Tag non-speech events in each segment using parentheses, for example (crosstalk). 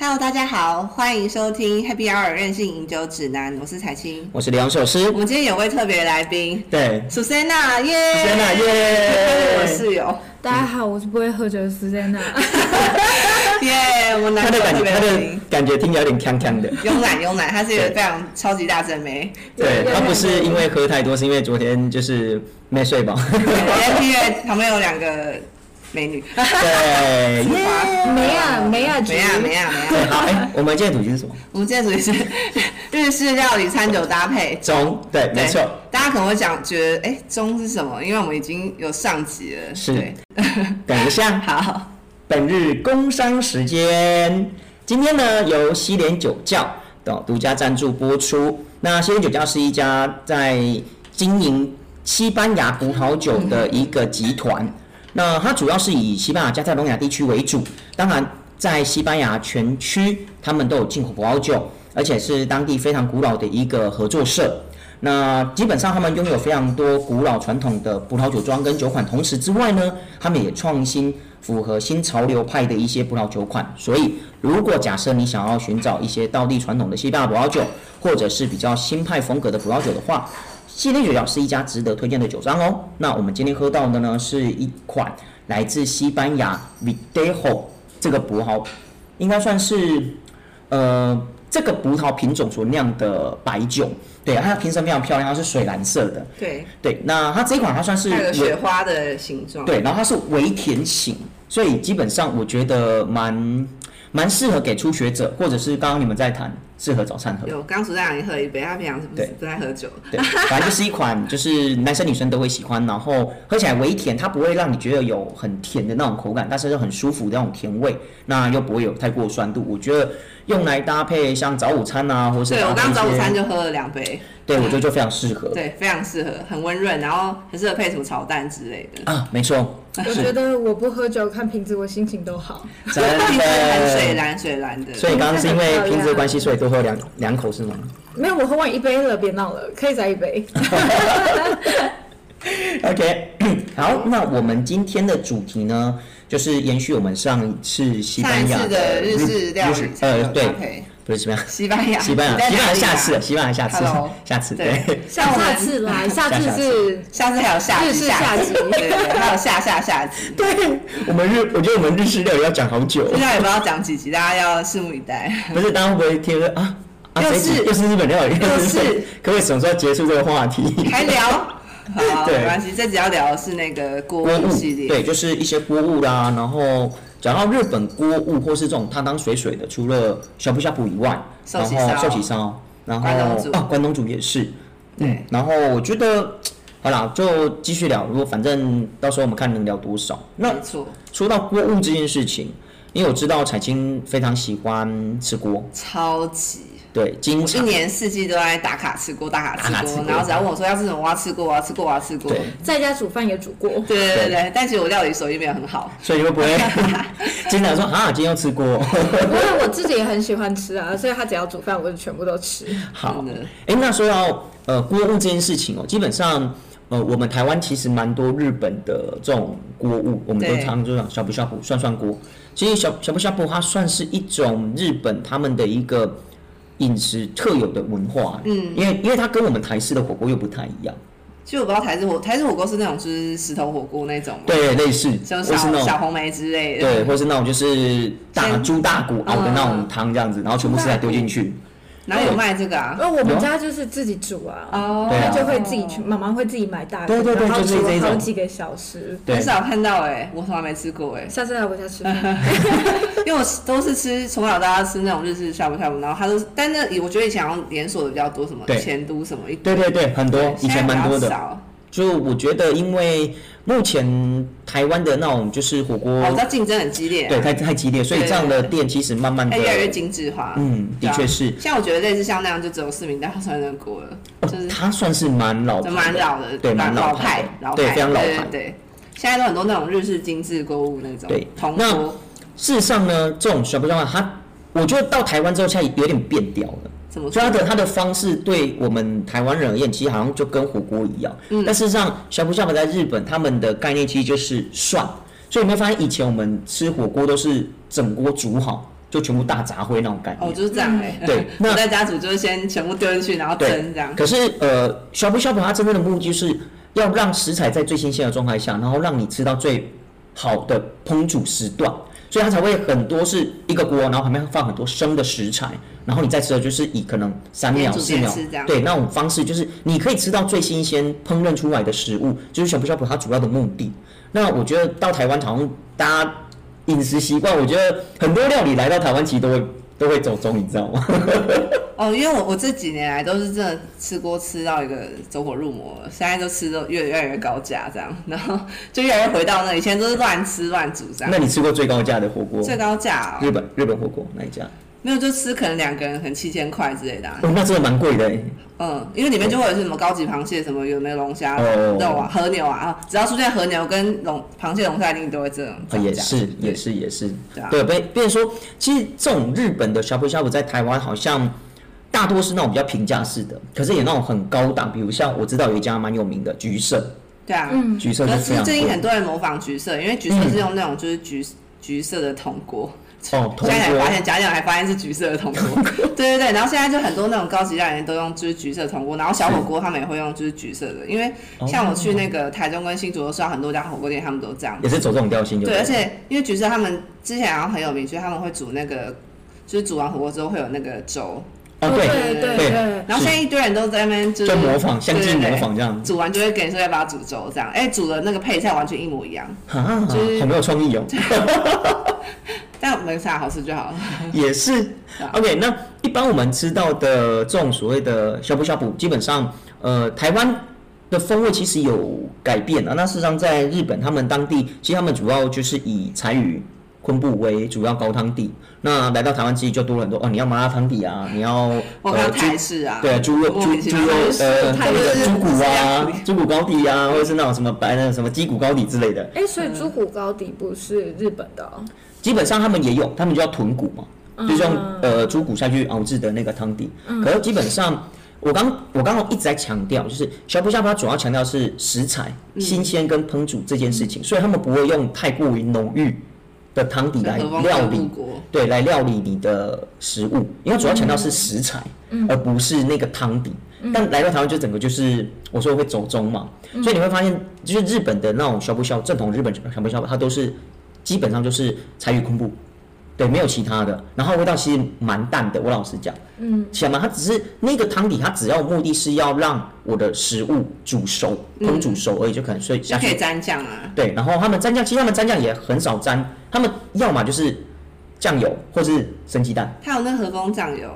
Hello，大家好，欢迎收听 Happy Hour 任性饮酒指南，我是彩青。我是梁首诗我，们今天有位特别来宾对，，Susana，耶 Susana，耶我室友，大家好，我是不会喝酒的 Susanna。(laughs) 耶，我们他难得特的感觉，他的感觉听起来有点呛呛的。慵懒慵懒，他是一个非常超级大正妹，对有他不是因为喝太多，是因为昨天就是没睡饱。因为旁边有两个美女，对，(laughs) 耶没啊没啊，没啊没啊没对，啊，好，哎，我们今天的主题是什么？我们今天主题是日式料理餐酒搭配。中，对，对没错，大家可能会讲觉得，哎、中是什么？因为我们已经有上集了。是对，等一下，(laughs) 好，本日工商时间，今天呢由西联酒窖的独家赞助播出。那西联酒窖是一家在经营西班牙葡萄酒的一个集团，那它主要是以西班牙加泰隆亚地区为主，当然在西班牙全区他们都有进口葡萄酒，而且是当地非常古老的一个合作社。那基本上他们拥有非常多古老传统的葡萄酒庄跟酒款，同时之外呢，他们也创新符合新潮流派的一些葡萄酒款。所以，如果假设你想要寻找一些道地传统的西班牙葡萄酒，或者是比较新派风格的葡萄酒的话，系列酒窖是一家值得推荐的酒庄哦。那我们今天喝到的呢，是一款来自西班牙 Videjo 这个葡萄，应该算是呃这个葡萄品种所酿的白酒。对，它的瓶身非常漂亮，它是水蓝色的。对，对，那它这一款它算是它有雪花的形状。对，然后它是微甜型，所以基本上我觉得蛮蛮适合给初学者，或者是刚刚你们在谈适合早餐喝。有，刚刚苏站长也喝一杯，他平常是不是对不太喝酒？对，反正就是一款就是男生女生都会喜欢，然后喝起来微甜，它不会让你觉得有很甜的那种口感，但是又很舒服的那种甜味，那又不会有太过酸度。我觉得用来搭配像早午餐啊，或是对，我搭配一些刚早午餐就喝了两杯，对我觉得就非常适合。对，非常适合，很温润，然后很适合配什么炒蛋之类的。啊，没错，我觉得我不喝酒看瓶子，我心情都好。真 (laughs) 瓶子很水。蓝水蓝的，所以刚刚是因为瓶子的关系，所以多喝两两口是吗？没有，我喝完一杯了，别闹了，可以再一杯。(laughs) OK，好，那我们今天的主题呢，就是延续我们上一次西班牙的日式料理呃，对不是西班牙，西班牙，西班牙，下次，西班牙下次下次对下次来，(laughs) 下次是下次还有下下集，式下集对对对，还有下下下集。(laughs) 对，我们日，我觉得我们日式料理要讲好久现，在也不知道讲几集，大家要拭目以待。(laughs) 不是大家会不会听了啊？啊，又是又是日本料理，又是可不可以什么时候结束这个话题？还聊？好，对没关系，这集要聊的是那个锅锅物物系列。对，就是一些锅物啦。然后讲到日本锅物或是这种汤汤水水的，除了小布小布以外，然后寿喜烧，然后关东煮啊，关东煮也是。嗯对，然后我觉得，(tsk) 好啦，就继续聊。如果反正到时候我们看能聊多少。那说到锅物这件事情，你有知道彩青非常喜欢吃锅，超级。对，经一年四季都在打卡吃锅，打卡吃锅，吃然后只要问我说要吃什么，我要吃锅，我要吃锅，我要吃锅。对在家煮饭也煮过。对对对对，但其实我料理手艺没有很好。所以会不会 (laughs) 经常说啊，今天要吃锅？(laughs) 不过我自己也很喜欢吃啊，所以他只要煮饭，我就全部都吃。(laughs) 好哎、那说到呃锅物这件事情哦，基本上呃我们台湾其实蛮多日本的这种锅物，我们都对常就讲小布小布涮涮锅。其实小小布小布它算是一种日本他们的一个饮食特有的文化，嗯，因为因为它跟我们台式的火锅又不太一样，其实我不知道台式火台式火锅是那种就是石头火锅那种吗？，对，类似像或是那种。小小红梅之类的。对，或是那种就是大猪大骨熬的那种汤这样子，然后全部食材丢进去。哪有卖这个啊？那我们家就是自己煮啊，哦，他就会自己去，妈妈会自己买大骨，对对对然后煮就是这种好几个小时。很，少看到哎，我从来没吃过哎，下次来我家吃。(laughs) 因为我都是吃从小到大吃那种日式呷哺呷哺，然后他都是，但那我觉得以前好像连锁的比较多，什么对前都什么一对对对，很多以前蛮多的。现在比较少就我觉得，因为目前台湾的那种就是火锅，哦，我知道竞争很激烈啊，对，太太激烈，所以这样的店其实慢慢的，越来越精致化。嗯，的确是，像我觉得类似像那样，就只有市民大号算那锅了，哦就是它算是蛮老的，蛮老的，对，蛮老派，老派，非常老派。对。现在都很多那种日式精致购物那种，对那铜锅事实上呢，这种小不小它，我觉得到台湾之后，现在有点变掉了。怎么？所以它的它的方式对我们台湾人而言，其实好像就跟火锅一样。嗯但事实上，小不小不在日本，他们的概念其实就是涮。所以你会发现，以前我们吃火锅都是整锅煮好，就全部大杂烩那种感觉。哦，就是这样哎、对 (laughs) 那我在家煮就是先全部丢进去，然后对蒸这样。可是呃，小不小补它真正的目的就是要让食材在最新鲜的状态下，然后让你吃到最好的烹煮时段，所以它才会很多是一个锅，然后旁边放很多生的食材，然后你再吃的就是以可能三秒、四秒对那种方式，就是你可以吃到最新鲜烹饪出来的食物，就是小不小补它主要的目的。那我觉得到台湾好像大家饮食习惯，我觉得很多料理来到台湾其实都会都会走中，你知道吗？(laughs) 哦，因为我我这几年来都是真的吃锅吃到一个走火入魔了，现在都吃的越越来越高价这样，然后就越来越回到那以前都是乱吃乱煮这样。那你吃过最高价的火锅？最高价、哦、日本日本火锅哪一家？没有就吃可能两个人可能七千块之类的、啊，哦，那真的蛮贵的欸。嗯，因为里面就会有些什么高级螃蟹，什么有没有龙虾哦肉啊、和牛啊，啊只要出现和牛跟龙螃蟹、龙虾，一定都会这种也是，也是，也是，对啊。对，变说，其实这种日本的小补小补在台湾好像大多是那种比较平价式的，可是有那种很高档，比如像我知道有一家蛮有名的橘色，对啊，嗯，橘色可是非常最近很，多人模仿橘色，因为橘色是用那种就是橘橘色的铜锅。哦，铜 (laughs) 现在才发，现，假讲还发现是橘色的铜锅，(laughs) 对对对，然后现在就很多那种高级料理人都用就是橘色铜锅，然后小火锅他们也会用就是橘色的，因为像我去那个台中跟新竹的时候，很多家火锅店他们都这样也是走这种调性對对，而且因为橘色他们之前好像很有名，所以他们会煮那个，就是煮完火锅之后会有那个粥，哦，对，对对对对，然后现在一堆人都在那边就是就模仿，相近模仿这样，煮完就会跟你说要不要煮粥这样，哎，煮的那个配菜完全一模一样，啊，就是好没有创意哦，(laughs) 但没啥好吃就好了。(laughs) 也是啊。OK，那一般我们吃到的这种所谓的小补小补，基本上呃台湾的风味其实有改变啊。那事实上在日本，他们当地其实他们主要就是以柴鱼、昆布为主要高汤底。那来到台湾其实就多了很多哦，你要麻辣汤底啊，你要 (laughs) 呃台式啊，对，猪肉、莫猪猪肉呃，那个猪骨啊样，(laughs) 猪骨高底啊，或者是那种什么白的什么鸡骨高底之类的，哎，所以猪骨高底不是日本的哦，基本上他们也有，他们就叫豚骨嘛，就是用嗯呃猪骨下去熬制的那个汤底。可是基本上，我刚我刚刚一直在强调，就是小补小补它主要强调是食材新鲜跟烹煮这件事情，所以他们不会用太过于浓郁的汤底来料理。对，来料理你的食物，因为主要强调是食材，而不是那个汤底。但来到台湾就整个就是我说会走中嘛，所以你会发现，就是日本的那种小布小正统日本小布小补，它都是基本上就是柴鱼昆布，对，没有其他的。然后味道其实蛮淡的，我老实讲，嗯，想嘛，它只是那个汤底，它只要目的是要让我的食物煮熟、烹煮熟而已，就可能所以下去就可以沾酱啊。对，然后他们蘸酱，其实他们蘸酱也很少蘸，他们要么就是酱油或是生鸡蛋，它有那个和风酱油，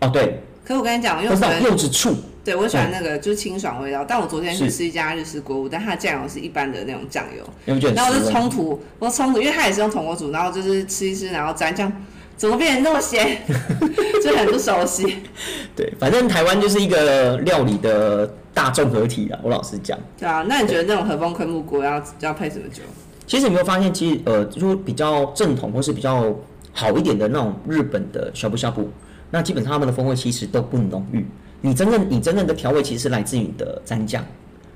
哦对，可我跟你讲，柚子醋，对我喜欢那个就是清爽味道，但我昨天去吃一家日式锅物，但它的酱油是一般的那种酱油，然后我就冲突，我冲突，因为它也是用铜锅煮，然后就是吃一吃，然后蘸酱，怎么变成那么咸，(laughs) 就很不熟悉。(laughs) 对，反正台湾就是一个料理的大综合体啊，我老实讲。对啊，那你觉得那种和风昆布锅要要配什么酒？其实你没有发现，其实呃，就是比较正统或是比较好一点的那种日本的小布小布，那基本上他们的风味其实都不浓郁。你真正你真正的调味其实是来自于你的蘸酱。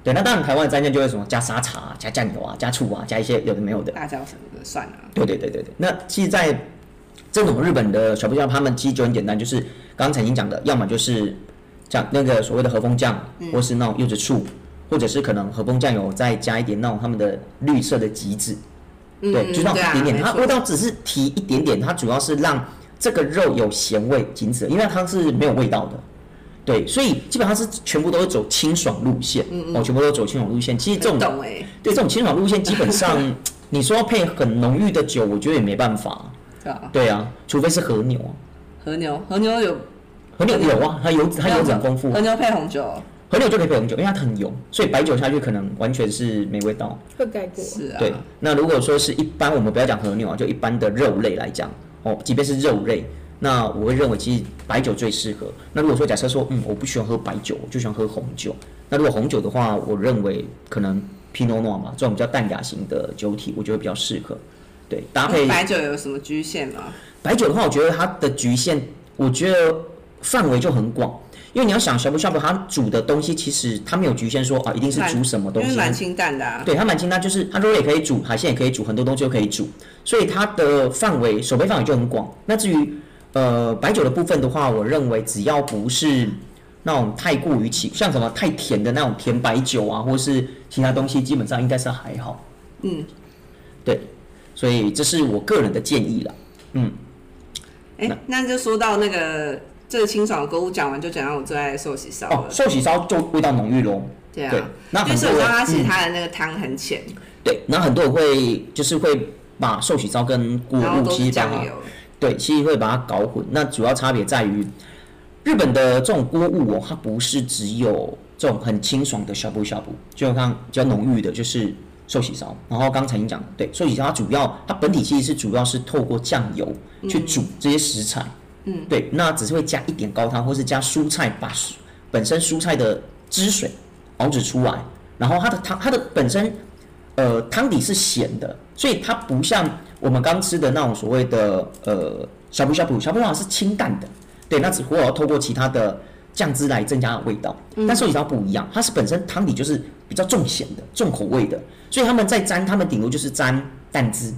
对，那当然台湾的蘸酱就会什么加沙茶、啊、加酱油啊、加醋啊、加一些有的没有的。辣椒什么的算了。对对对对对。那其实，在这种日本的小补小补，他们其实就很简单，就是刚刚曾经讲的，要么就是讲那个所谓的和风酱，或是那种柚子醋，或者是可能和风酱油再加一点那种他们的绿色的橘子，嗯，对，就那一点点，它味道只是提一点点，它主要是让这个肉有咸味，仅此，因为它是没有味道的。对，所以基本上是全部都是走清爽路线，哦，全部都是走清爽路线。其实这种对这种清爽路线，基本上 (laughs) 你说要配很浓郁的酒，我觉得也没办法。对啊，对啊，除非是和牛啊，和牛和牛有和牛有啊，它油脂它油脂很丰富和，牛配红酒和牛就可以配红酒，因为它很油，所以白酒下去可能完全是没味道。会盖过。是啊，对，那如果说是一般，我们不要讲和牛啊，就一般的肉类来讲，哦，即便是肉类，那我会认为其实白酒最适合。那如果说假设说，嗯，我不喜欢喝白酒，我就喜欢喝红酒，那如果红酒的话，我认为可能 Pinot Noir 嘛，这种比较淡雅型的酒体，我觉得比较适合。对，搭配白酒有什么局限吗？白酒的话，我觉得它的局限，我觉得范围就很广，因为你要想小布小布它煮的东西，其实它没有局限说啊，一定是煮什么东西，因为蛮清淡的啊。对，它蛮清淡，就是它肉也可以煮，海鲜也可以煮，很多东西都可以煮，所以它的范围手背范围就很广。那至于呃白酒的部分的话，我认为只要不是那种太过于起，像什么太甜的那种甜白酒啊，或是其他东西，基本上应该是还好。嗯，对，所以这是我个人的建议了。嗯，哎、那就说到那个这个清爽的购物讲完，就讲到我最爱的寿喜烧哦。，寿喜烧就味道浓郁喽。对啊，对那因为很多人寿喜烧它其实嗯它的那个汤很浅，对，然后很多人会就是会把寿喜烧跟锅物然后都其实把它是酱油。对，其实会把它搞混。那主要差别在于，日本的这种锅物哦，它不是只有这种很清爽的小布小布，就像刚比较浓郁的，就是寿喜烧。然后刚才你讲的，对，寿喜烧它主要它本体其实是主要是透过酱油去煮这些食材，嗯，对，那只是会加一点高汤，或是加蔬菜，把本身蔬菜的汁水熬制出来，然后它的汤它的本身呃汤底是咸的，所以它不像我们刚吃的那种所谓的呃小布小布，小布小布是清淡的，对，那只不过要透过其他的酱汁来增加味道。但寿喜烧不一样，它是本身汤底就是比较重咸的、重口味的，所以他们在沾，他们顶多就是沾蛋汁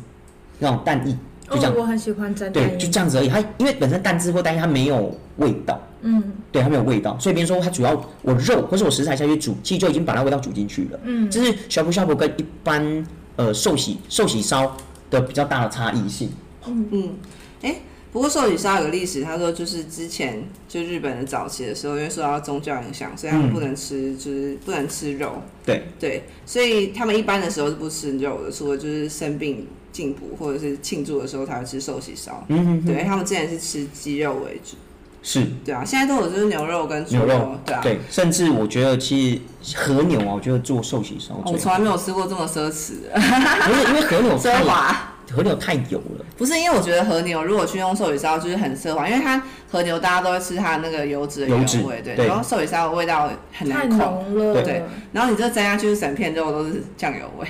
那种蛋液，就这样哦，，我很喜欢蘸对。就这样子而已。它因为本身蛋汁或蛋液它没有味道，嗯，对，它没有味道，所以别人说它主要我肉或是我食材下去煮，其实就已经把那味道煮进去了。嗯，这是小布小布跟一般呃寿喜寿喜烧的比较大的差异性。嗯嗯，哎、不过寿喜烧有个历史，他说就是之前就日本的早期的时候，因为受到宗教影响，所以他们不能吃，就是不能吃肉。对对，所以他们一般的时候是不吃肉的，除了就是生病进补或者是庆祝的时候才会吃寿喜烧。嗯对他们之前是吃鸡肉为主，是。对啊，现在都有就是牛肉跟猪牛肉，对啊。对，甚至我觉得其实和牛啊，我觉得做寿喜烧哦我从来没有吃过这么奢侈的。(laughs) 不是因为和牛奢华，和牛太油了，不是因为我觉得和牛如果去用寿喜烧就是很奢华，因为它和牛大家都会吃它那个油脂的油脂原味，对，对。然后寿喜烧的味道很太难控，浓了。对然后你这沾下去整片肉都是酱油味，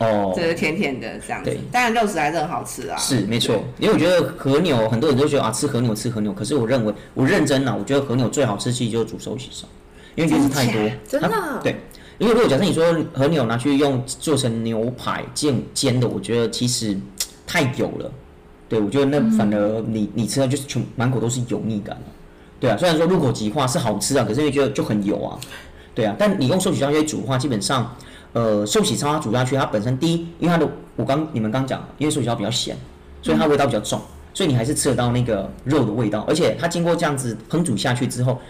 哦，就是甜甜的这样子。对。当然肉食还是很好吃啊，是没错，因为我觉得和牛很多人都觉得啊吃和牛吃和牛，可是我认为我认真啊，我觉得和牛最好吃其实就是煮寿喜烧，因为油脂太多，真的它对，因为如果假设你说和牛拿去用做成牛排煎煎的，我觉得其实太油了。对，我觉得那反而你你吃的就是全满口都是油腻感啊。对啊，虽然说入口即化是好吃啊，可是因为觉得就很油啊。对啊，但你用寿喜烧去煮的话，基本上，呃，寿喜烧它煮下去，它本身第一，因为它的我刚你们刚讲，因为寿喜烧比较咸，所以它味道比较重，所以你还是吃得到那个肉的味道，而且它经过这样子烹煮下去之后，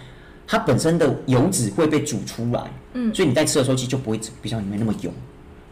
它本身的油脂会被煮出来，嗯，所以你在吃的时候其实就不会比较没那么油。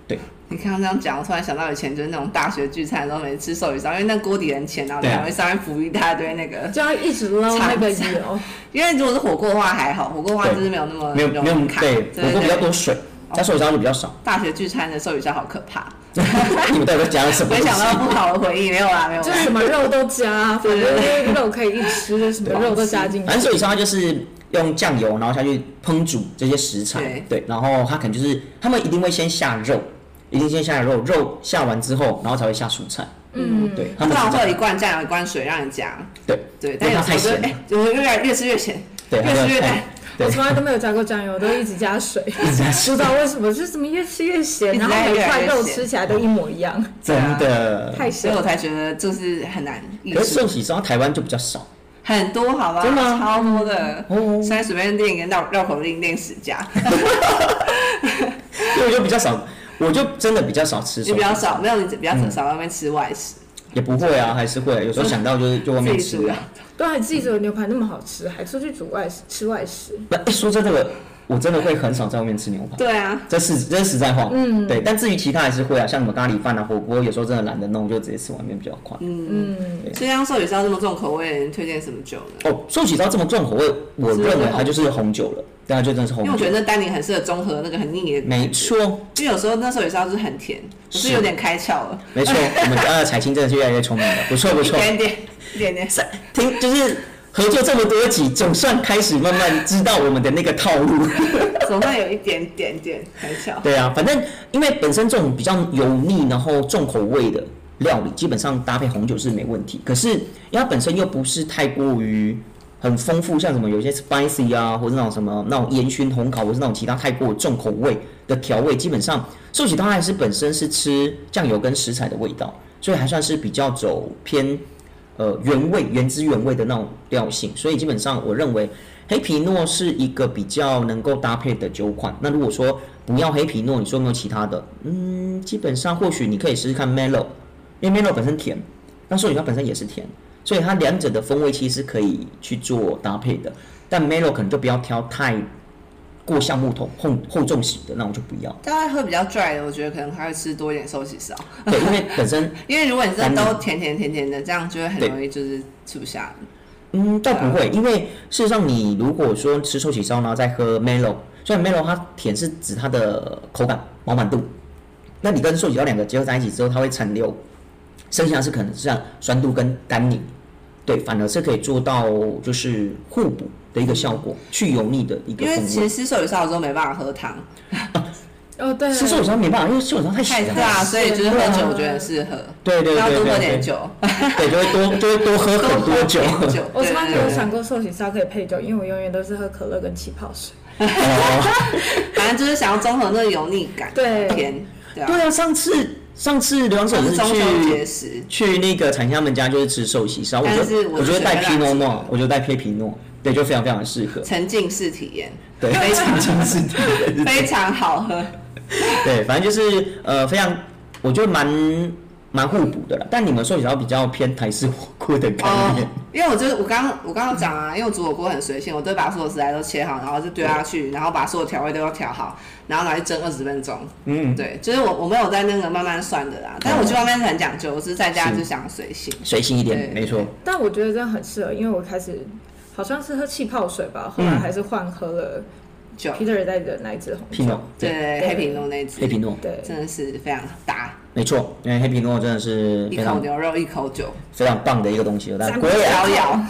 对。你刚刚这样讲，我突然想到以前就是那种大学聚餐的时候，每次吃寿喜烧，因为那锅底很浅，然后对啊。两会上面浮一大堆那个。就要一直捞那个油。因为如果是火锅的话还好，火锅的话就是没有那么没有没有容易卡对，火锅比较多水，加寿喜烧就比较少。大学聚餐的寿喜烧好可怕，(laughs) 你们到底在加了什么没？想到不好的回忆，没有啦，没有啦。就什么肉都加，反正肉可以一吃，什么肉都加进去反。正寿喜烧它就是用酱油，然后下去烹煮这些食材，对，然后它可能就是他们一定会先下肉，一定先下肉，肉下完之后，然后才会下蔬菜，嗯，对，他通常会有一罐酱油，一罐水让你加。对对，但有时候就因为它太咸哎，就会越来越吃越咸，对，越吃越淡我从来都没有加过酱油，我都一直加水，一直在不知，道为什么，就是怎么越吃越咸，然后每块肉吃起来都一模一样，真的。太咸。所以我才觉得就是很难可是寿。喜烧台湾就比较少，很多好吧？真的超多的。哦现在随便练一个绕绕口令练十家，(laughs) 因为我就比较少，我就真的比较少吃寿喜烧，你比较少，没有你比较少在外面吃外食，也不会啊，还是会，有时候想到就是就外面吃啊。。对啊，你自己做的牛排那么好吃，还出去煮外食吃外食，那一说真的，我真的会很少在外面吃牛排。对啊，这是这是实在话，嗯，对。但至于其他还是会啊，像什么咖喱饭啊、火锅，有时候真的懒得弄，就直接吃外面比较快。嗯，所以像寿喜烧这么重口味的人，推荐什么酒呢？哦，寿喜烧这么重口味，我认为它就是红酒了，对啊，就真的是红酒因为我觉。得那丹宁很适合中和那个很腻的，没错，因为有时候那寿喜烧就是很甜，我是是有点开窍了，没错，(laughs) 我们家的彩青真的是越来越聪明了，不错不一错。点点，一点点。听就是合作这么多集，总算开始慢慢知道我们的那个套路。(laughs) 总算有一点点点开窍。对啊，反正因为本身这种比较油腻，然后重口味的料理，基本上搭配红酒是没问题。可是因为它本身又不是太过于很丰富，像什么有些 spicy 啊，或者那种什么那种烟熏红烤，或是那种其他太过重口味的调味，基本上寿喜它还是本身是吃酱油跟食材的味道，所以还算是比较走偏呃原味、原汁原味的那种调性，所以基本上我认为黑皮诺是一个比较能够搭配的酒款。那如果说不要黑皮诺，你说有没有其他的？嗯，基本上或许你可以试试看 Melo，因为 Melo 本身甜，那寿喜它本身也是甜。所以它两者的风味其实可以去做搭配的，但 Melo 可能就不要挑太过橡木桶厚厚重型的那我就不要。大概喝比较 dry 的，我觉得可能还会吃多一点寿喜烧。对，因为本身 (laughs) 因为如果你真的都甜甜甜甜的，这样就会很容易就是吃不下。嗯，倒不会，因为事实上你如果说吃寿喜烧，然后再喝 Melo，虽然 Melo 它甜是指它的口感饱满度，那你跟寿喜烧两个结合在一起之后，它会残留，剩下是可能是像酸度跟单宁，对，反而是可以做到就是互补的一个效果，去油腻的一个因为。其实吃寿喜烧的时候没办法喝汤，哦，对，吃寿喜烧没办法，因为寿喜烧太咸了。太大，所以就是喝酒我觉得很适合，对对要多喝对对对，点酒，(laughs) 对，就会多就会多喝很多 (laughs) 酒。喝点酒。我从来没对对对有想过寿喜烧可以配酒，因为我永远都是喝可乐跟气泡水。(laughs) 哦反正就是想要综合那个油腻感，对甜，对啊，上次上次刘洋手是去，去那个产香们家就是吃寿喜烧，我觉但是我觉得带皮诺诺，我觉得带皮皮诺，对，就非常非常适合。沉浸式体验，对，非常 (laughs) 沉浸式体验非常好喝。对，反正就是呃非常，我觉得蛮蛮互补的啦。但你们寿喜烧比较偏台式火锅的概哦念，，因为我就是我刚刚我刚刚讲啊，因为我煮火锅很随性，我都会把所有食材都切好，然后就丢下去，然后把所有调味都要调好，然后拿去蒸二十分钟。嗯，对，就是我我没有在那个慢慢算的啦，但是我去外面是很讲究，我是在家就想随性。随性一点，对没错。但我觉得这样很适合，因为我开始好像是喝气泡水吧，后来嗯还是换喝了酒，Peter 带的那一支红酒。皮诺。，对对，黑皮诺那只，黑皮诺，对，真的是非常搭，没错，因为黑皮诺真的是一口牛肉一口酒，非常棒的一个东西，但赞贵啊，逍遥。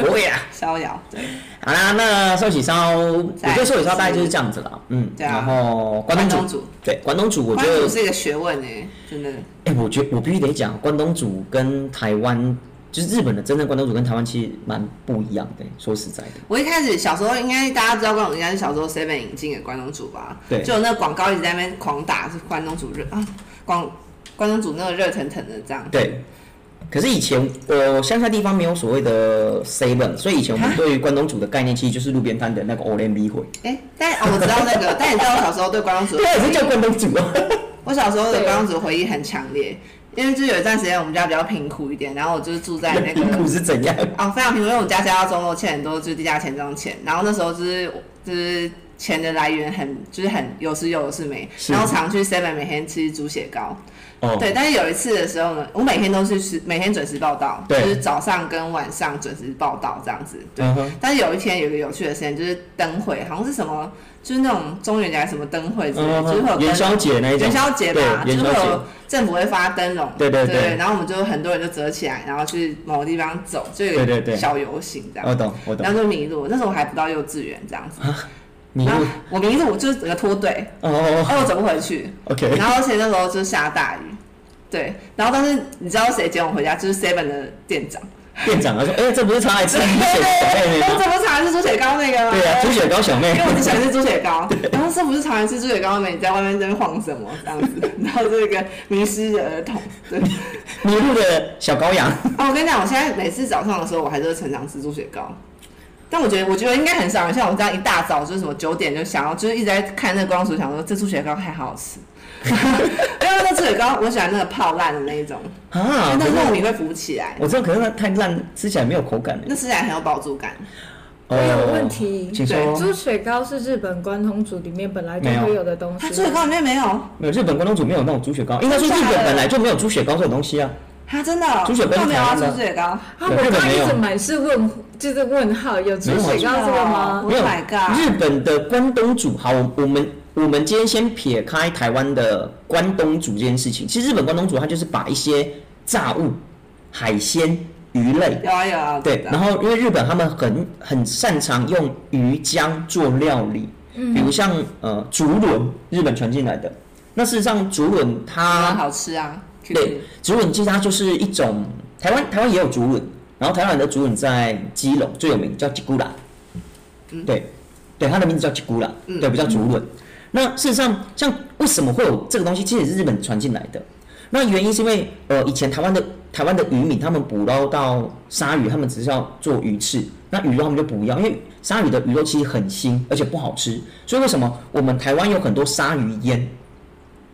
(laughs) 贵啊。逍遥，对，好啦，那寿喜烧，我再觉得寿喜烧大概就是这样子啦，嗯，对啊然后关东煮，对，关东煮，我觉得，是一个学问哎，真的。哎、我觉我必须得讲，关东煮跟台湾，就是日本的真正关东煮跟台湾其实蛮不一样的，说实在的，我一开始小时候应该大家知道关东煮应该是小时候 Seven 引进的关东煮吧？对就有那个广告一直在那边狂打，是关东煮热啊，广关东煮那个热腾腾的这样。对。可是以前我乡下地方没有所谓的 seven，所以以前我们对于关东煮的概念其实就是路边摊的那个 o l e n b 会，哎、但哦，我知道那个，但你知道我小时候对关东煮的对是叫关东煮啊。我小时候的对关东煮回忆很强烈，因为就有一段时间我们家比较贫苦一点，然后我就是住在那 (laughs) 贫苦个是怎样？(laughs) 哦非常贫苦，因为我家家到中落欠很多就是地价钱庄钱，然后那时候就是就是钱的来源很就是很有时有有是没，然后常去 Seven 每天吃猪血糕。哦，对，但是有一次的时候呢，我每天都是是，每天准时报道，就是早上跟晚上准时报道这样子。对，但是有一天有一个有趣的事情，就是灯会，好像是什么，就是那种中元节还是什么灯会之类就是会有元宵节那一种，元宵节吧，就是会有，政府会发灯笼，对对对对。然后我们就很多人就折起来，然后去某个地方走，就有小游行这样，我懂我懂然，后就迷路，那时候我还不到幼稚园这样子，然后，我迷路，我就是整个脱队，哦。哦哎，我走不回去，，OK，然后而且那时候就是下大雨，对，然后但是你知道谁接我回家？就是 Seven 的店长，店长他说，(laughs) 哎，这不是常来吃对猪血小妹妹？这不是常来吃猪血糕那个吗？对啊，猪血糕小妹因为，我只喜欢吃猪血糕，(laughs) 然后这不是常来吃猪血糕妹，你在外面这边晃什么这样子？(laughs) 然后这个迷失的儿童，对。迷路的小羔羊，哦，我跟你讲，我现在每次早上的时候，我还是会常常吃猪血糕。但我觉得，我觉得应该很少人像我这样一大早就是什么九点就想要，就是一直在看那个光速，想说这猪血糕太好吃。(laughs) 因为那猪血糕，我喜欢那个泡烂的那一种，啊，就那个糯米会浮起来，我知道，可是那太烂，吃起来没有口感。那吃起来很有饱足感。我有问题。哦请说。猪血糕是日本关东煮里面本来就会有的东它西，猪血糕里面没有，没有日本关东煮没有那种猪血糕，应该说日本本来就没有猪血糕这种东西啊。它真的？哦猪血糕没有要台湾的。吃猪血糕。啊，我一直满是问，就是问号，有猪血糕这个吗？Oh 没有 my god 日本的关东煮，好，我我们我们今天先撇开台湾的关东煮这件事情，其实日本关东煮它就是把一些炸物、海鲜、鱼类，有啊有啊，对，然后因为日本他们很很擅长用鱼浆做料理，嗯比如像呃竹轮，日本传进来的。那事实上竹轮蛮它好吃啊。对，竹轮其实它就是一种台湾台湾也有竹轮，然后台湾的竹轮在基隆最有名叫吉古拉，对，对，它的名字叫吉古拉，对，不叫竹轮。那事实上，像为什么会有这个东西，其实是日本传进来的。那原因是因为呃，以前台湾的台湾的渔民他们捕捞到鲨鱼，他们只是要做鱼翅，那鱼肉他们就不要，因为鲨鱼的鱼肉其实很腥，而且不好吃。所以为什么我们台湾有很多鲨鱼腌？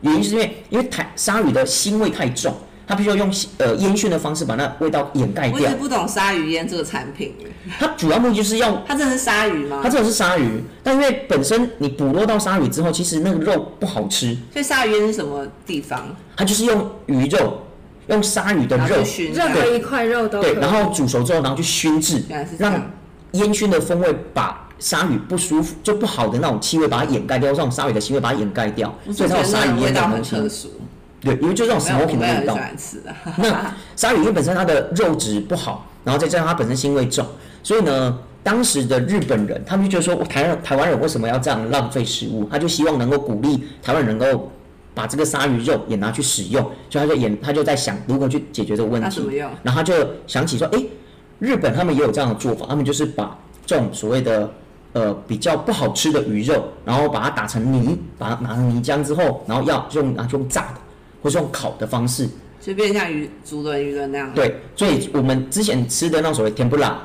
原因是因为因为台鲨鱼的腥味太重，它必须要用呃烟熏的方式把那味道掩盖掉我一直。不懂鲨鱼烟这个产品，它主要目的就是要它真的是鲨鱼吗它？真的是鲨鱼，但因为本身你捕捉到鲨鱼之后，其实那个肉不好吃，所以鲨鱼烟是什么地方？它就是用鱼肉，用鲨鱼的肉任何一块肉都可对，然后煮熟之后，然后去熏制，让烟熏的风味把鲨鱼不舒服就不好的那种气味把它掩盖掉，这种鲨鱼的腥味把它掩盖掉，所以才有鲨鱼烟的味道。很特殊，对，因为就是这种 smoking 的味道。(laughs) 那鲨鱼因为本身它的肉质不好，然后再加上它本身腥味重，所以呢，当时的日本人他们就觉得说，台湾台湾人为什么要这样浪费食物？他就希望能够鼓励台湾人能够把这个鲨鱼肉也拿去使用，所以他就也他就在想如何去解决这个问题。然后他就想起说，诶，日本他们也有这样的做法，他们就是把这种所谓的呃比较不好吃的鱼肉，然后把它打成泥，把它拿成泥浆之后，然后要用拿去用炸的或是用烤的方式。就变像鱼竹轮鱼轮那样。，对，所以我们之前吃的那种所谓甜不辣，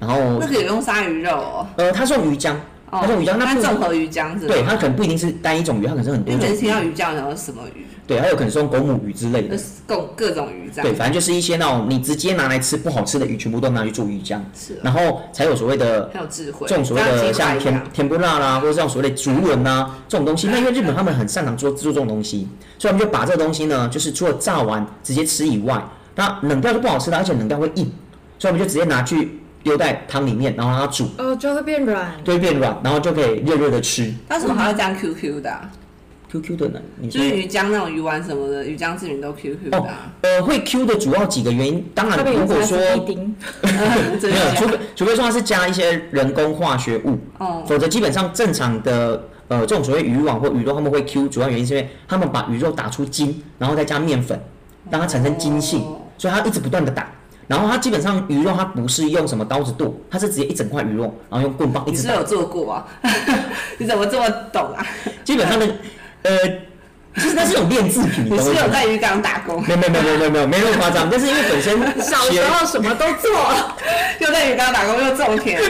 然后那个有用鲨鱼肉哦。呃，它是用鱼浆，它是用鱼浆，那综合鱼浆是吗？对，它可能不一定是单一种鱼，它可能是很多种因为每次听到鱼，鱼浆，然后什么鱼？对，还有可能是用狗母鱼之类的，就是各各种鱼这对，反正就是一些那种你直接拿来吃不好吃的鱼，全部都拿去做鱼浆，是啊，然后才有所谓的很有智慧。这种所谓的像甜甜不辣啦，或者这种所谓的竹轮呐这种东西。那因为日本 (laughs) 他们很擅长做做这种东西，所以我们就把这个东西呢，就是除了炸完直接吃以外，那冷掉就不好吃了，而且冷掉会硬，所以我们就直接拿去丢在汤里面，然后让它煮，呃，就会变软。就会变软，然后就可以热热的吃。它为什么还要加 QQ 的啊？QQ 的呢？你说就是鱼浆那种鱼丸什么的，鱼浆制品都 QQ 的啊。呃会 Q 的主要几个原因，当然如果说 (laughs) 没有，除的非除非说它是加一些人工化学物，哦，否则基本上正常的呃这种所谓鱼网或鱼肉他们会 Q，主要原因是因为他们把鱼肉打出筋，然后再加面粉，让它产生筋性，哦所以它一直不断的打。然后它基本上鱼肉它不是用什么刀子剁，它是直接一整块鱼肉，然后用棍棒一直打。你是有做过啊？(laughs) 你怎么这么懂啊？基本上的呃，就是那是有练字品，你是？有在鱼缸打工，没有没有没有没有没有没那么夸张，但是因为本身小学时候什么都做，(laughs) 又在鱼缸打工，又种田，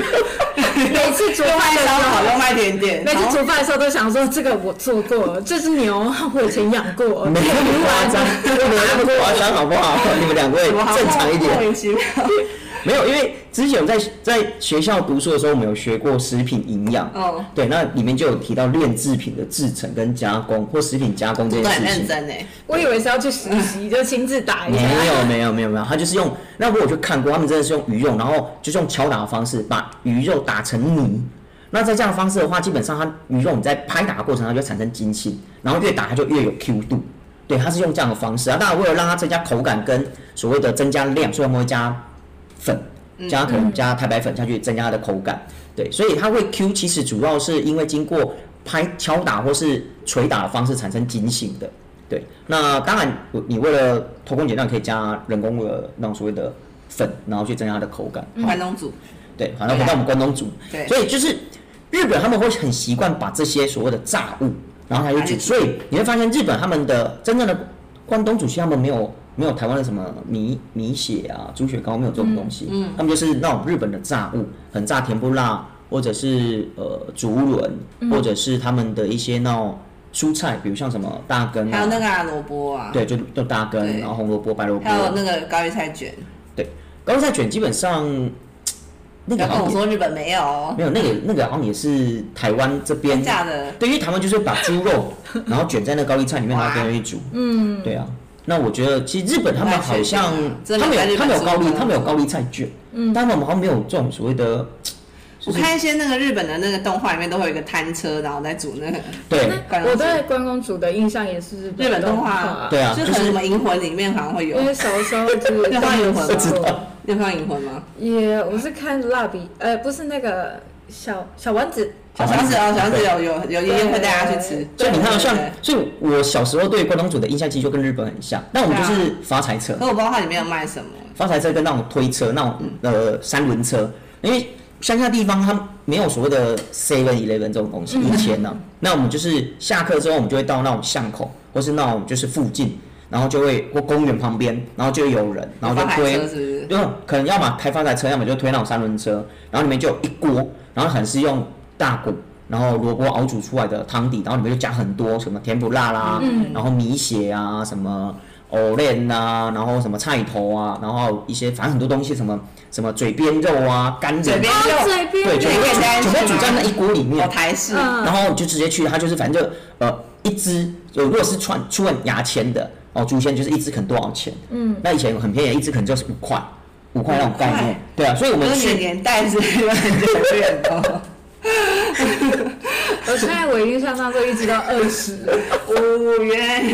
每次煮又饭的时候，又卖甜点，每次煮饭的时候都想说这个我做过，这只牛我以前养过，没那么夸张，没有那么夸张，好不好？你们两位正常一点莫。名其妙。没有，因为之前我在在学校读书的时候，我们有学过食品营养。哦，对，那里面就有提到炼制品的制成跟加工，或食品加工这件事情。认真哎，我以为是要去实习，就亲自打一没。有没有没有没有，他就是用那我有去看过，他们真的是用鱼肉，然后就是用敲打的方式把鱼肉打成泥。那在这样的方式的话，基本上它鱼肉你在拍打的过程，它就会产生筋性，然后越打它就越有 Q 度。对，它是用这样的方式啊。当然，为了让它增加口感跟所谓的增加量，所以我们会加粉，加可能加太白粉下去增加它的口感。对，所以它会 Q，其实主要是因为经过拍敲打或是捶打的方式产生筋性的。对，那当然，你为了偷工减料，可以加人工的那种所谓的粉，然后去增加它的口感。关东煮，对，好，那回到我们关东煮，对所以就是日本他们会很习惯把这些所谓的炸物，然后来去煮，拿去煮所以你会发现日本他们的真正的关东煮，其实他们没有没有台湾的什么米米血啊、猪血糕没有这种东西，嗯，他们就是那种日本的炸物，很炸甜不辣，或者是呃竹轮，或者是他们的一些那种蔬菜，比如像什么大根啊。还有那啊，个啊萝卜啊，对，就就大根，然后红萝卜、白萝卜。还，有那个高丽菜卷，对高丽菜卷基本上 (tsk) 那个好像我说日本没有哦，没有，那个那个好像也是台湾这边真假的，对，因为台湾就是把猪肉，(laughs) 然后卷在那高丽菜里面，然后跟人一煮。嗯，对啊。那我觉得其实日本他们好像他们有他们有高利他们有高利债券，嗯，但他们好像没有这种所谓的我看一些那个日本的那个动画里面都会有一个摊车，然后在煮那个对。我对关公煮的印象也是日本动画。画，对啊，就是就可能什么银魂里面好像会有。因。为小时候就是 (laughs) 那放银魂吗？你有看银魂吗？也我是看蜡笔，呃，不是那个小小丸子，小丸子哦，小丸子有有有爷爷会带他去吃，所以你看像所以我小时候对关东煮的印象其实就跟日本很像。那我们就是发财车。对，可我不知道它里面有卖什么。发财车跟那种推车、那种呃三轮车，因为乡下地方它没有所谓的 Seven Eleven 这种东西，以前呢、那我们就是下课之后，我们就会到那种巷口，或是那种就是附近，然后就会或公园旁边，然后就会有人，然后就推？就可能要么开发财车，要么就推那种三轮车，然后里面就有一锅，然后可能是用大骨，然后萝卜熬煮出来的汤底，然后里面就加很多什么甜不辣啦，然后米血啊，什么藕链呐，然后什么菜头啊，然后一些反正很多东西，什么什么嘴边肉啊、干嘴边人啊，哦，肉嘴边对，全部可以加煮全部煮在那一锅里面。哦，，台式，嗯。然后就直接去，它就是反正就呃一只，就如果是串出问牙签的哦，猪鲜就是一只可能多少钱？嗯，那以前很便宜，一只可能就是五块，五块那种概念，对啊，所以我们那你的去年代是有很久远哦。(laughs) 我现在我印象当中一直到二十，五元，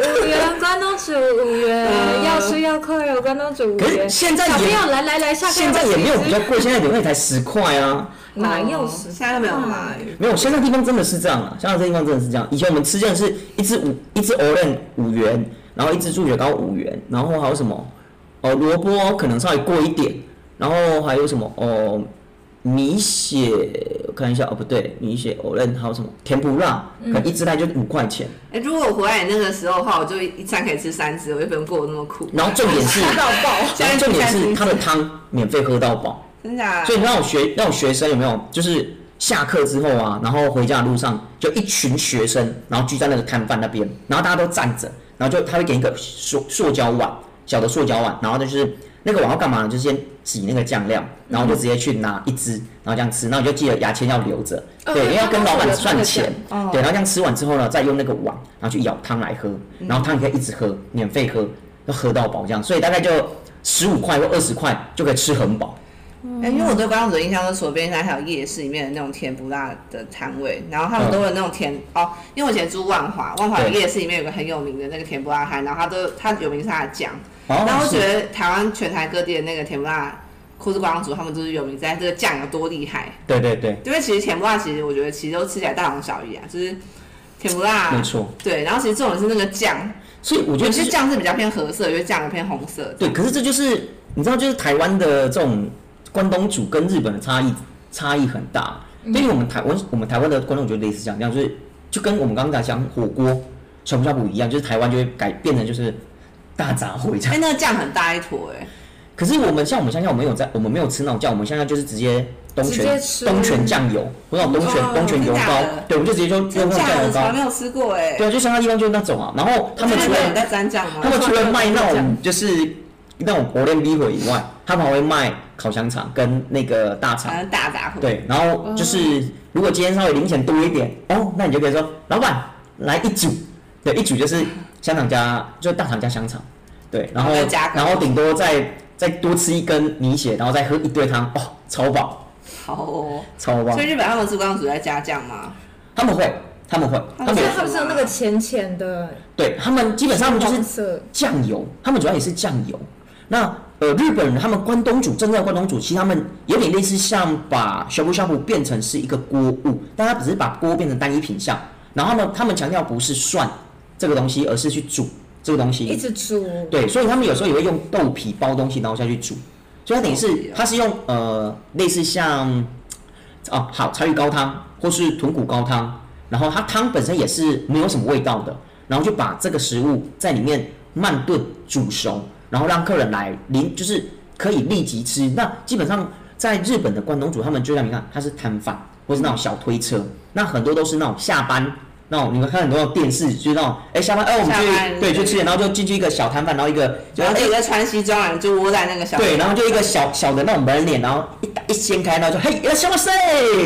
五元关东煮五元，要吃要快有关东煮五元。现在小朋也友来来来，下课现在也没有比较贵，现在有也才十块啊。哪有十？现在都没有买。没有，现在地方真的是这样啊，现在这地方真的是这样。以前我们吃这样是一只五一只 e n 五元，然后一只猪血糕五元，然后还有什么哦萝卜可能稍微贵一点，然后还有什么哦米血，我看一下哦不对，米血 e n 还有什么甜不辣，可能一只大概就五块钱。哎，如果我回来那个时候的话，我就一餐可以吃三只，我就不用过得那么苦。然后重点是，(laughs) 到爆！然后重点是它的汤免费喝到饱。真的、啊？所以那种学那种学生有没有，就是下课之后啊，然后回家的路上就一群学生，然后聚在那个摊贩那边，然后大家都站着，然后就他会给一个塑塑胶碗，小的塑胶碗，然后就是那个碗要干嘛呢？就是先挤那个酱料，然后就直接去拿一支，然后这样吃，然后你就记得牙签要留着，哦对，因为要跟老板算钱，哦。对，然后这样吃完之后呢，再用那个碗，然后去舀汤来喝，然后汤你可以一直喝，免费喝，要喝到饱这样，所以大概就十五块或二十块就可以吃很饱。哎、因为我对关东煮的印象是，除了便利商店还有夜市里面的那种甜不辣的摊位，然后他们都有那种甜、哦，因为我以前住万华，万华有对。夜市里面有个很有名的那个甜不辣摊，然后它都它有名是它的酱，哦然后我觉得台湾全台各地的那个甜不辣酷是关东煮，他们都是有名在这个酱有多厉害，对对对，因为其实甜不辣其实我觉得其实都吃起来大同小异啊，就是甜不辣，没错。对，然后其实重点是那个酱，所以我觉得有些酱是比较偏褐色，有些酱有偏红色，对，可是这就是你知道，就是台湾的这种关东煮跟日本的差异差异很大。对于我们台湾，我们台湾的关东煮类似这样，就是就跟我们刚刚讲火锅、小不小补一样，就是台湾就会改变成就是大杂烩这哎、样。那个酱很大一坨哎、可是我们像我们乡下，我们有在，我们没有吃那种酱，我们乡下就是直接东直接泉吃东泉酱油，不是那种东泉哦东泉油膏真假的，对，我们就直接就用真那种酱油膏酱我从来没。有吃过哎、对啊，就乡下地方就是那种啊。然后他们除了真的有人在沾酱吗？他们除了卖那种就是那种火链米粉以外，他们还会卖烤香肠跟那个大肠。反正大杂烩。对，然后就是如果今天稍微零钱多一点，哦，那你就可以说老板来一组，对，一煮就是香肠加就大肠加香肠，对，然后然后再加然后顶多再再多吃一根米血，然后再喝一堆汤，哦，超饱，(laughs) 好哦。超棒所以。日本他们吃关东煮在加酱吗？他们会，他们会，他们是有那个浅浅的对他们基本上就是酱油，他们主要也是酱油。那呃，日本人他们关东煮，真正的关东煮，其实他们有点类似像把小布小布变成是一个锅物，但他只是把锅变成单一品相。然后呢，他们强调不是涮这个东西，而是去煮这个东西。一直煮。对，所以他们有时候也会用豆皮包东西，然后下去煮。所以它等于是它是用呃类似像哦好柴鱼高汤或是豚骨高汤，然后它汤本身也是没有什么味道的，然后就把这个食物在里面慢炖煮熟，然后让客人来临就是可以立即吃。那基本上在日本的关东煮，他们就像你看，它是摊贩或是那种小推车，那很多都是那种下班。那种你们看很多那种电视，就是那种哎下班哎我们去对去吃点，然后就进去一个小摊贩，然后一个然后自己在穿西装，啊就窝在那个小对，然后就一个小小的那种门脸，然后一打一掀开，然后就嘿，要什么事？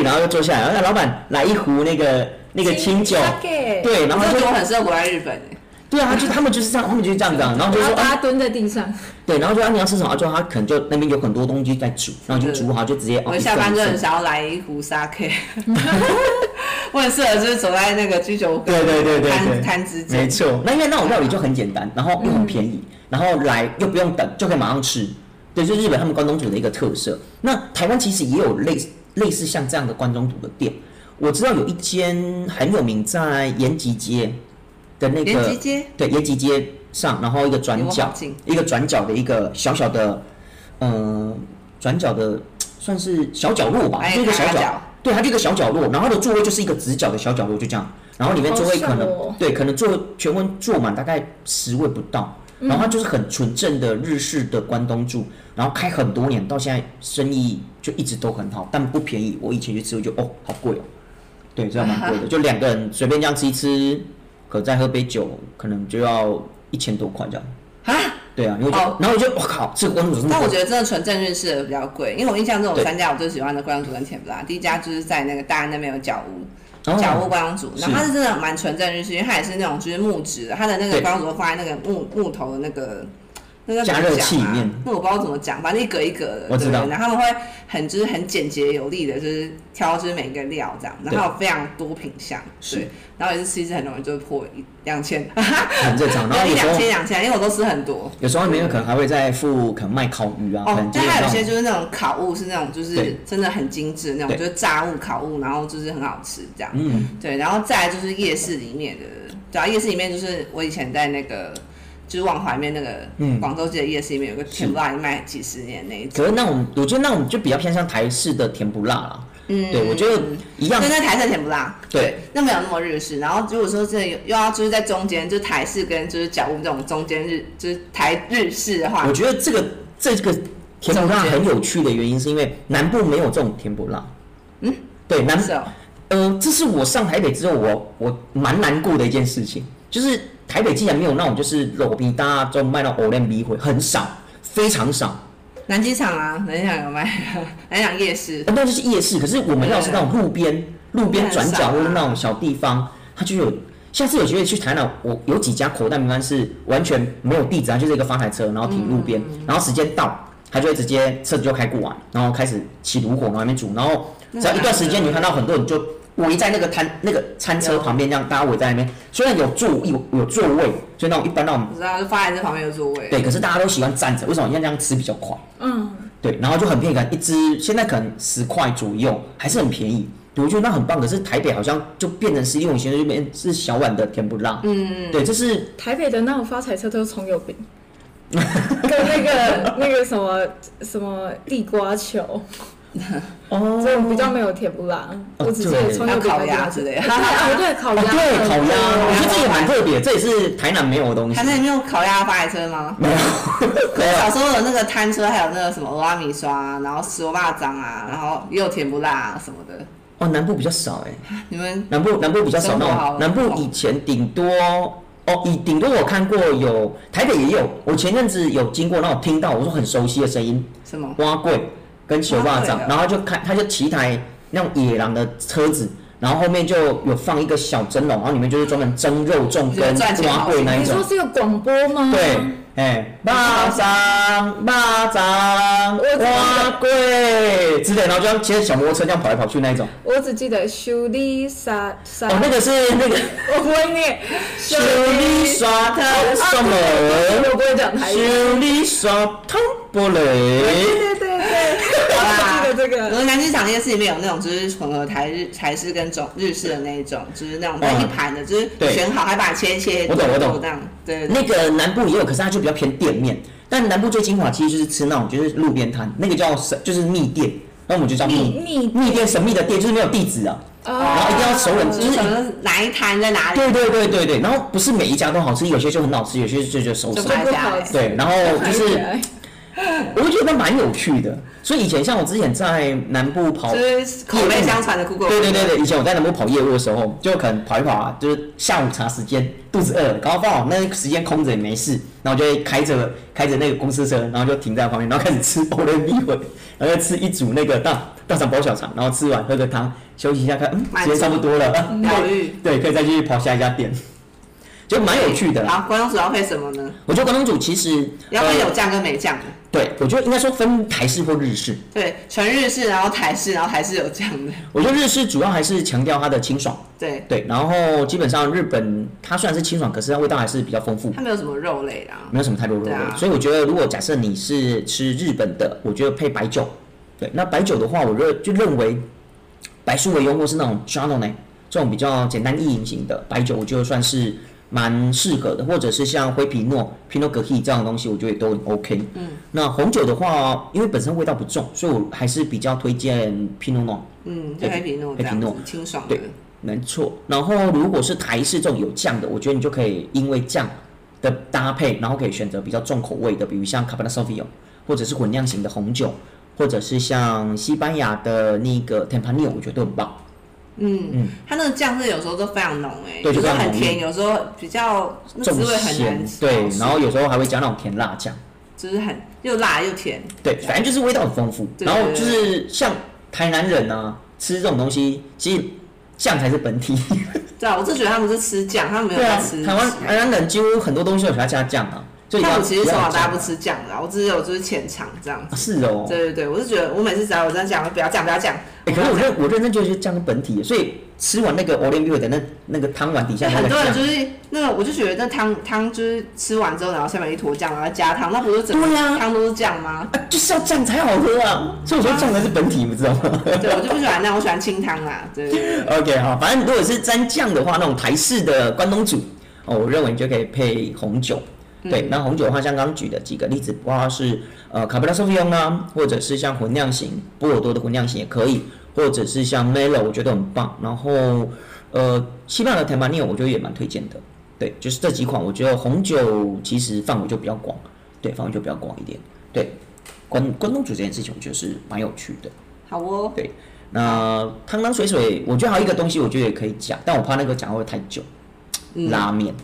然后就坐下来，然后让老板来一壶那个那个清酒，对，然后就这个我很适合活在日本哎。对啊，就他们就是这样，他们就是这样子啊，(laughs) 然后就说啊，然后大家蹲在地上，对，然后就啊你要吃什么，就他可能就那边有很多东西在煮，然后就煮好就直接哦，我下班就很想要来一壶 sake，(laughs) 我很适合就是走在那个居酒屋对对对对摊之间没。错。那因为那种料理就很简单，然后又很便宜，然后来又不用等，就可以马上吃。对，就是日本他们关东煮的一个特色。那台湾其实也有类似类似像这样的关东煮的店。我知道有一间很有名，在延吉街的那个延吉街对延吉街上，然后一个转角一个转角的一个小小的，呃，转角的算是小角落吧，哎就一个小角，对，它就一个小角落，然后的座位就是一个直角的小角落，就这样，然后里面座位可能、哦。对，可能坐全温坐满大概十位不到，然后它就是很纯正的日式的关东煮，然后开很多年，到现在生意就一直都很好，但不便宜。我以前去吃，我就哦，好贵哦，对，这样蛮贵的，(laughs) 就两个人随便这样吃一吃，可再喝杯酒，可能就要一千多块这样。啊！对啊，因为我就、哦然后我就我靠，这个关东煮真的贵但我觉得真的纯正日式的比较贵，因为我印象中有三家我最喜欢的关东煮跟甜不辣，第一家就是在那个大安那边有角屋。哦角屋关东煮，是然后它是真的蛮纯正日式，因为它也是那种就是木质的，它的那个对关东煮放在那个木木头的那个那个加热器里面那我不知道怎么讲，反正一格一格的，我知道对然后他们会很就是很简洁有力的，就是挑就是每一个料这样，然后有非常多品相，是对，然后也是吃一次很容易就破一两千，(laughs) 很正常。然后一两千两千，因为我都吃很多。有时候里面可能还会再附可能卖烤鱼啊，哦，就还有一些就是那种烤物是那种就是真的很精致的那种，就是炸物烤物，然后就是很好吃这样。嗯，对，然后再来就是夜市里面的，对啊，夜市里面就是我以前在那个就是万华里面那个嗯广州街的夜市里面有个甜不辣卖几十年那一种。可是那种我觉得那种就比较偏向台式的甜不辣啦。嗯对，我觉得一样对，。那台式甜不辣，对，那没有那么日式。然后如果说真的有又要就是在中间，就是台式跟就是角屋这种中间日，就是台日式的话我，觉得这个这个甜不辣很有趣的原因，是因为南部没有这种甜不辣。嗯，对，南呃，这是我上台北之后，我我蛮难过的一件事情，就是台北竟然没有那种就是裸皮大家就卖到欧连米会很少，非常少。南机场啊，南机场有卖，(laughs) 南机场夜市，那就是夜市，可是我们要是那种路边路边转角或者那种小地方，它就有。下次有机会去台南，我有几家口袋名单是完全没有地址，它就是一个发财车，然后停路边，然后时间到，它就会直接车子就开过完，然后开始起炉火，然后那边煮，然后只要一段时间，你会看到很多人就围在那个摊那个餐车旁边，这样大家围在那边，虽然有座有有座位，所以那种一般那种我知道，就放在这旁边有座位。对，可是大家都喜欢站着，为什么？因为这样吃比较快。嗯，对，然后就很便宜，可能一只现在可能十块左右，还是很便宜。我觉得那很棒，可是台北好像就变成是因为我现在就变是小碗的甜不辣。嗯，对，就是台北的那种发财车都是葱油饼，(laughs) 跟那个那个什么什么地瓜球，哦这种比较没有甜不辣。哦我只记得对葱油饼烤鸭之类的。(laughs) 对烤哦鸭，对烤鸭，我觉得这也蛮特别，这也是台南没有的东西。台。南里面有烤鸭发财车吗？没有，(laughs) 可是小时候有那个摊车，还有那个什么拉米刷，然后石锅巴掌啊，然后也有甜不辣、啊、什么的。哦，南部比较少哎，(laughs) 你们南部南部比较少那种，南部以前顶多哦，以顶多我看过有台北也有，我前阵子有经过那种听到我说很熟悉的声音，什么？蛙柜跟球霸掌然后就看他就骑台那种野狼的车子，然后后面就有放一个小蒸笼，然后里面就是专门蒸肉粽跟就是赚钱蛙好柜那一种你说。是有广播吗？对，哎，巴掌巴掌我知道蛙柜之类，然后就像骑着小摩托车这样跑来跑去那一种。我只记得修理沙沙，哦，那个是那个 (laughs) 我不会念修理刷头什么？我不会讲台语。修理刷头玻璃。对对对 (laughs) 对，我记得这个。我们南机场夜市里面有那种就是混合台日台式跟中日式的那一种，就是那种那一盘的，就是选好还把它切切，我懂我懂这样。对那个南部也有，可是它就比较偏店面。但南部最精华其实就是吃那种就是路边摊，那个叫神就是密店，那我们就叫密密密店神秘的店，就是没有地址啊。然然后一定要熟人就是哪一摊在哪里，对对对对对，然后不是每一家都好吃，有些就很好吃，有些就就收手就不。爱不好加欸吃对，然后就是 (laughs) 我就觉得蛮有趣的。所以以前像我之前在南部跑就是口碑相传的 Google。对对对对，以前我在南部跑业务的时候，就可能跑一跑啊，就是下午茶时间，肚子饿了，刚好放好那个时间空着也没事，然后就会开着开着那个公司车，然后就停在旁边，然后开始吃欧雷米粉，然后再吃一组那个大大肠包小肠，然后吃完喝个汤，休息一下看，嗯，满时间差不多了，(laughs) 疗愈。对，可以再继续跑下一家店，就蛮有趣的啦。好，关东煮要配什么呢？我觉得关东煮其实呃要配有酱跟没酱的。对，我觉得应该说分台式或日式。对，纯日式，然后台式，然后台式有酱的。我觉得日式主要还是强调它的清爽，对，对，然后基本上日本它虽然是清爽，可是它味道还是比较丰富，它没有什么肉类啊。没有什么太多肉类，啊所以我觉得如果假设你是吃日本的，我觉得配白酒对，那白酒的话，我认就认为白苏维雍或是那种 Chardonnay 这种比较简单易饮型的白酒，我觉得算是蛮适合的，或者是像灰皮诺、Pinot Gris 这样的东西，我觉得也都很 OK。嗯，那红酒的话，因为本身味道不重，所以我还是比较推荐 Pinot Noir。嗯，就黑皮诺这样子黑皮诺清爽的对。没错，然后如果是台式这种有酱的，我觉得你就可以因为酱的搭配，然后可以选择比较重口味的，比如像 Cabernet Sauvignon，或者是混酿型的红酒，或者是像西班牙的那个 Tempranillo，我觉得都很棒。嗯，它那个酱是有时候都非常浓哎，对有时候就是很甜，有时候比较那滋重味很咸难吃。对，然后有时候还会加那种甜辣酱，就是很又辣又甜。对，反正就是味道很丰富。然后就是像台南人呢、吃这种东西，其实酱才是本体。对啊，我就觉得他们是吃酱，他们没有在吃。，台湾台湾人几乎很多东西都喜欢加酱啊，但我其实从小大家不吃酱的啊，我只有就是浅尝这样啊子。是哦。对对对，我是觉得我每次只要我这样讲，我不要酱，不要酱。欸可是我认我认真觉得就是酱是本体，所以吃完那个 o l i v e 的那那个汤碗底下那个很多人就，是那个，我就觉得那汤汤就是吃完之后，然后下面一坨酱，然后加汤，那不是整呀汤都是酱吗？啊，就是要酱才好喝啊！所以我说酱才是本体，你知道吗对，我就不喜欢那样，我喜欢清汤啦。对对对？(laughs) OK 好，反正如果是沾酱的话，那种台式的关东煮哦，我认为你就可以配红酒。对，那红酒的话，像刚刚举的几个例子，包括是呃卡布拉索菲翁啊，或者是像混酿型波尔多的混酿型也可以，或者是像 Melo，我觉得很棒。然后呃，西班牙的 t e m a n i l 我觉得也蛮推荐的。对，就是这几款，我觉得红酒其实范围就比较广，对，范围就比较广一点。对，关关东煮这件事情，我觉得是蛮有趣的。好哦。对那汤汤水水，我觉得还有一个东西，我觉得也可以讲，但我怕那个讲会太久。拉面，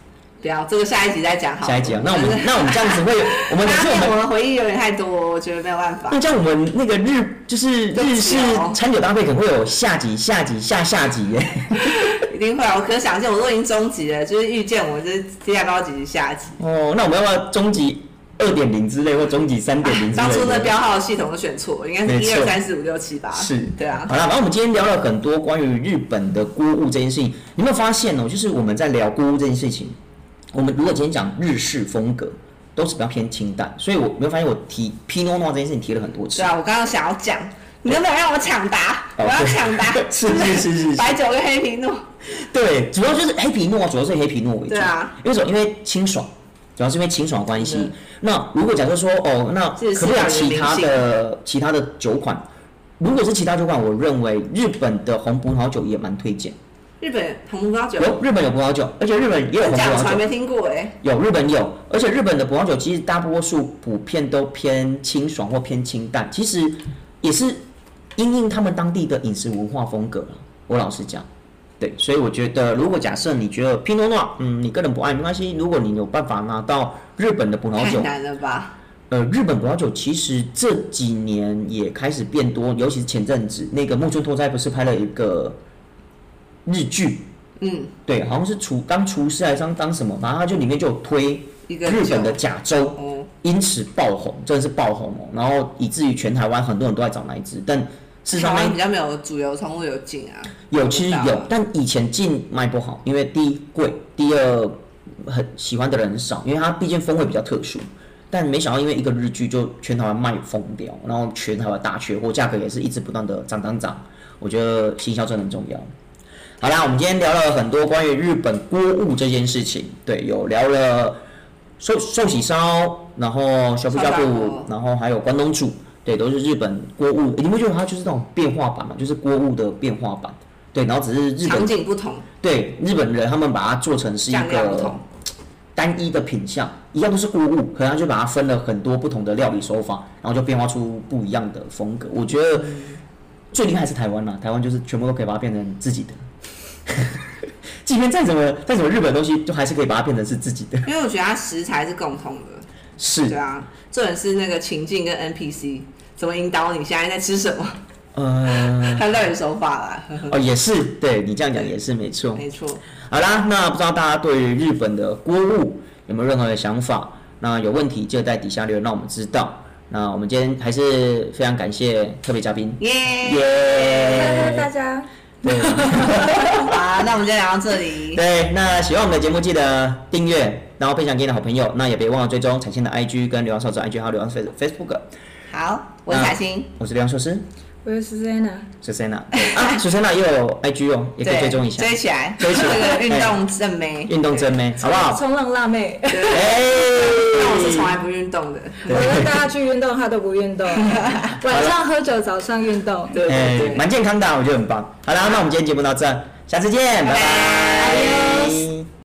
不要，这个下一集再讲好。下一集啊，那我们 (laughs) 那我们这样子会，我们可是我们回忆有点太多，我觉得没有办法。那这样我们那个日就是日式餐酒搭配可能会有下集、下集、下下集耶。(laughs) 一定会啊！我可想见，我都已经终极了，就是遇见我就是接下高级下集。哦，那我们要不要终极二点零之类，或终极三点零之类当初那的？标号系统都选错，应该是一二三四五六七八。是对啊。好了，然后我们今天聊了很多关于日本的锅物这件事情，你有没有发现哦？就是我们在聊锅物这件事情，我们如果今天讲日式风格，都是比较偏清淡，所以我没有发现我提 Pinot Noir 这件事情提了很多次对。啊，我刚刚想要讲，你有没有让我抢答？我哦要抢答。是是是是是白酒跟黑皮诺。对，主要就是黑皮诺，主要是黑皮诺为主。对啊，因为什么？因为清爽，主要是因为清爽的关系。嗯那如果假设说，哦，那可不可以其他的的其他的酒款？如果是其他酒款，我认为日本的红葡萄酒也蛮推荐。日本红葡萄酒，有日本有葡萄酒，而且日本也有红葡萄酒，从来没听过哎。有日本有，而且日本的葡萄酒其实大多数普遍都偏清爽或偏清淡，其实也是因应他们当地的饮食文化风格了。我老实讲，对，所以我觉得，如果假设你觉得 Pinot Noir，嗯，你个人不爱没关系，如果你有办法拿到日本的葡萄酒，太难了吧？呃，日本葡萄酒其实这几年也开始变多，尤其是前阵子那个木村拓哉不是拍了一个日剧，嗯，对，好像是厨当厨师还是当当什么，反正他就里面就有推一个日本的酒甲州，哦，因此爆红，真的是爆红哦，然后以至于全台湾很多人都在找那一只，但事实上那台湾比较没有主流通路有进啊。有其实有，但以前进卖不好，因为第一贵，第二很喜欢的人很少，因为它毕竟风味比较特殊。但没想到，因为一个日剧就全台湾卖疯掉，然后全台湾大缺货，价格也是一直不断的涨涨涨。我觉得行销真的很重要。好啦，我们今天聊了很多关于日本锅物这件事情，对，有聊了寿寿喜烧，然后小布小布，然后还有关东煮，对，都是日本锅物。你不觉得它就是那种变化版嘛？就是锅物的变化版，对，然后只是日场本景不同，对日本人他们把它做成是一个。单一的品相，一样都是锅物，可能他就把它分了很多不同的料理手法，然后就变化出不一样的风格。我觉得最厉害是台湾啦，台湾就是全部都可以把它变成自己的。即便再怎么再怎么日本的东西，就还是可以把它变成是自己的。因为我觉得它食材是共通的，是对，啊，重点是那个情境跟 NPC 怎么引导你现在在吃什么，呃，还有料理手法啦，哦，也是，对你这样讲也是没错。没错。好啦，那不知道大家对于日本的锅物有没有任何的想法？那有问题就在底下留言，让我们知道。那我们今天还是非常感谢特别嘉宾，耶！耶、大家对 (laughs) 好，那我们今天聊到这里，对，那喜欢我们的节目记得订阅，然后分享给你的好朋友。那也别忘了追踪彩线的 IG 跟流浪少子 IG 还有流浪 Face Facebook。好，我是彩欣，我是梁硕师，我是 Susanna，是 Sena 啊，是 Sena 也有 IG 哦，也可以追踪一下，追起来，(laughs) 追起来 (laughs) 这个运动正妹，运动正妹，好不好？冲浪辣妹。对？(laughs) 哎，但我是从来不运动的，我跟大家去运动，他都不运动，晚上喝酒，早上运动。对对。蛮健康的啊，我觉得很棒。好啦，那我们今天节目到这，下次见，拜拜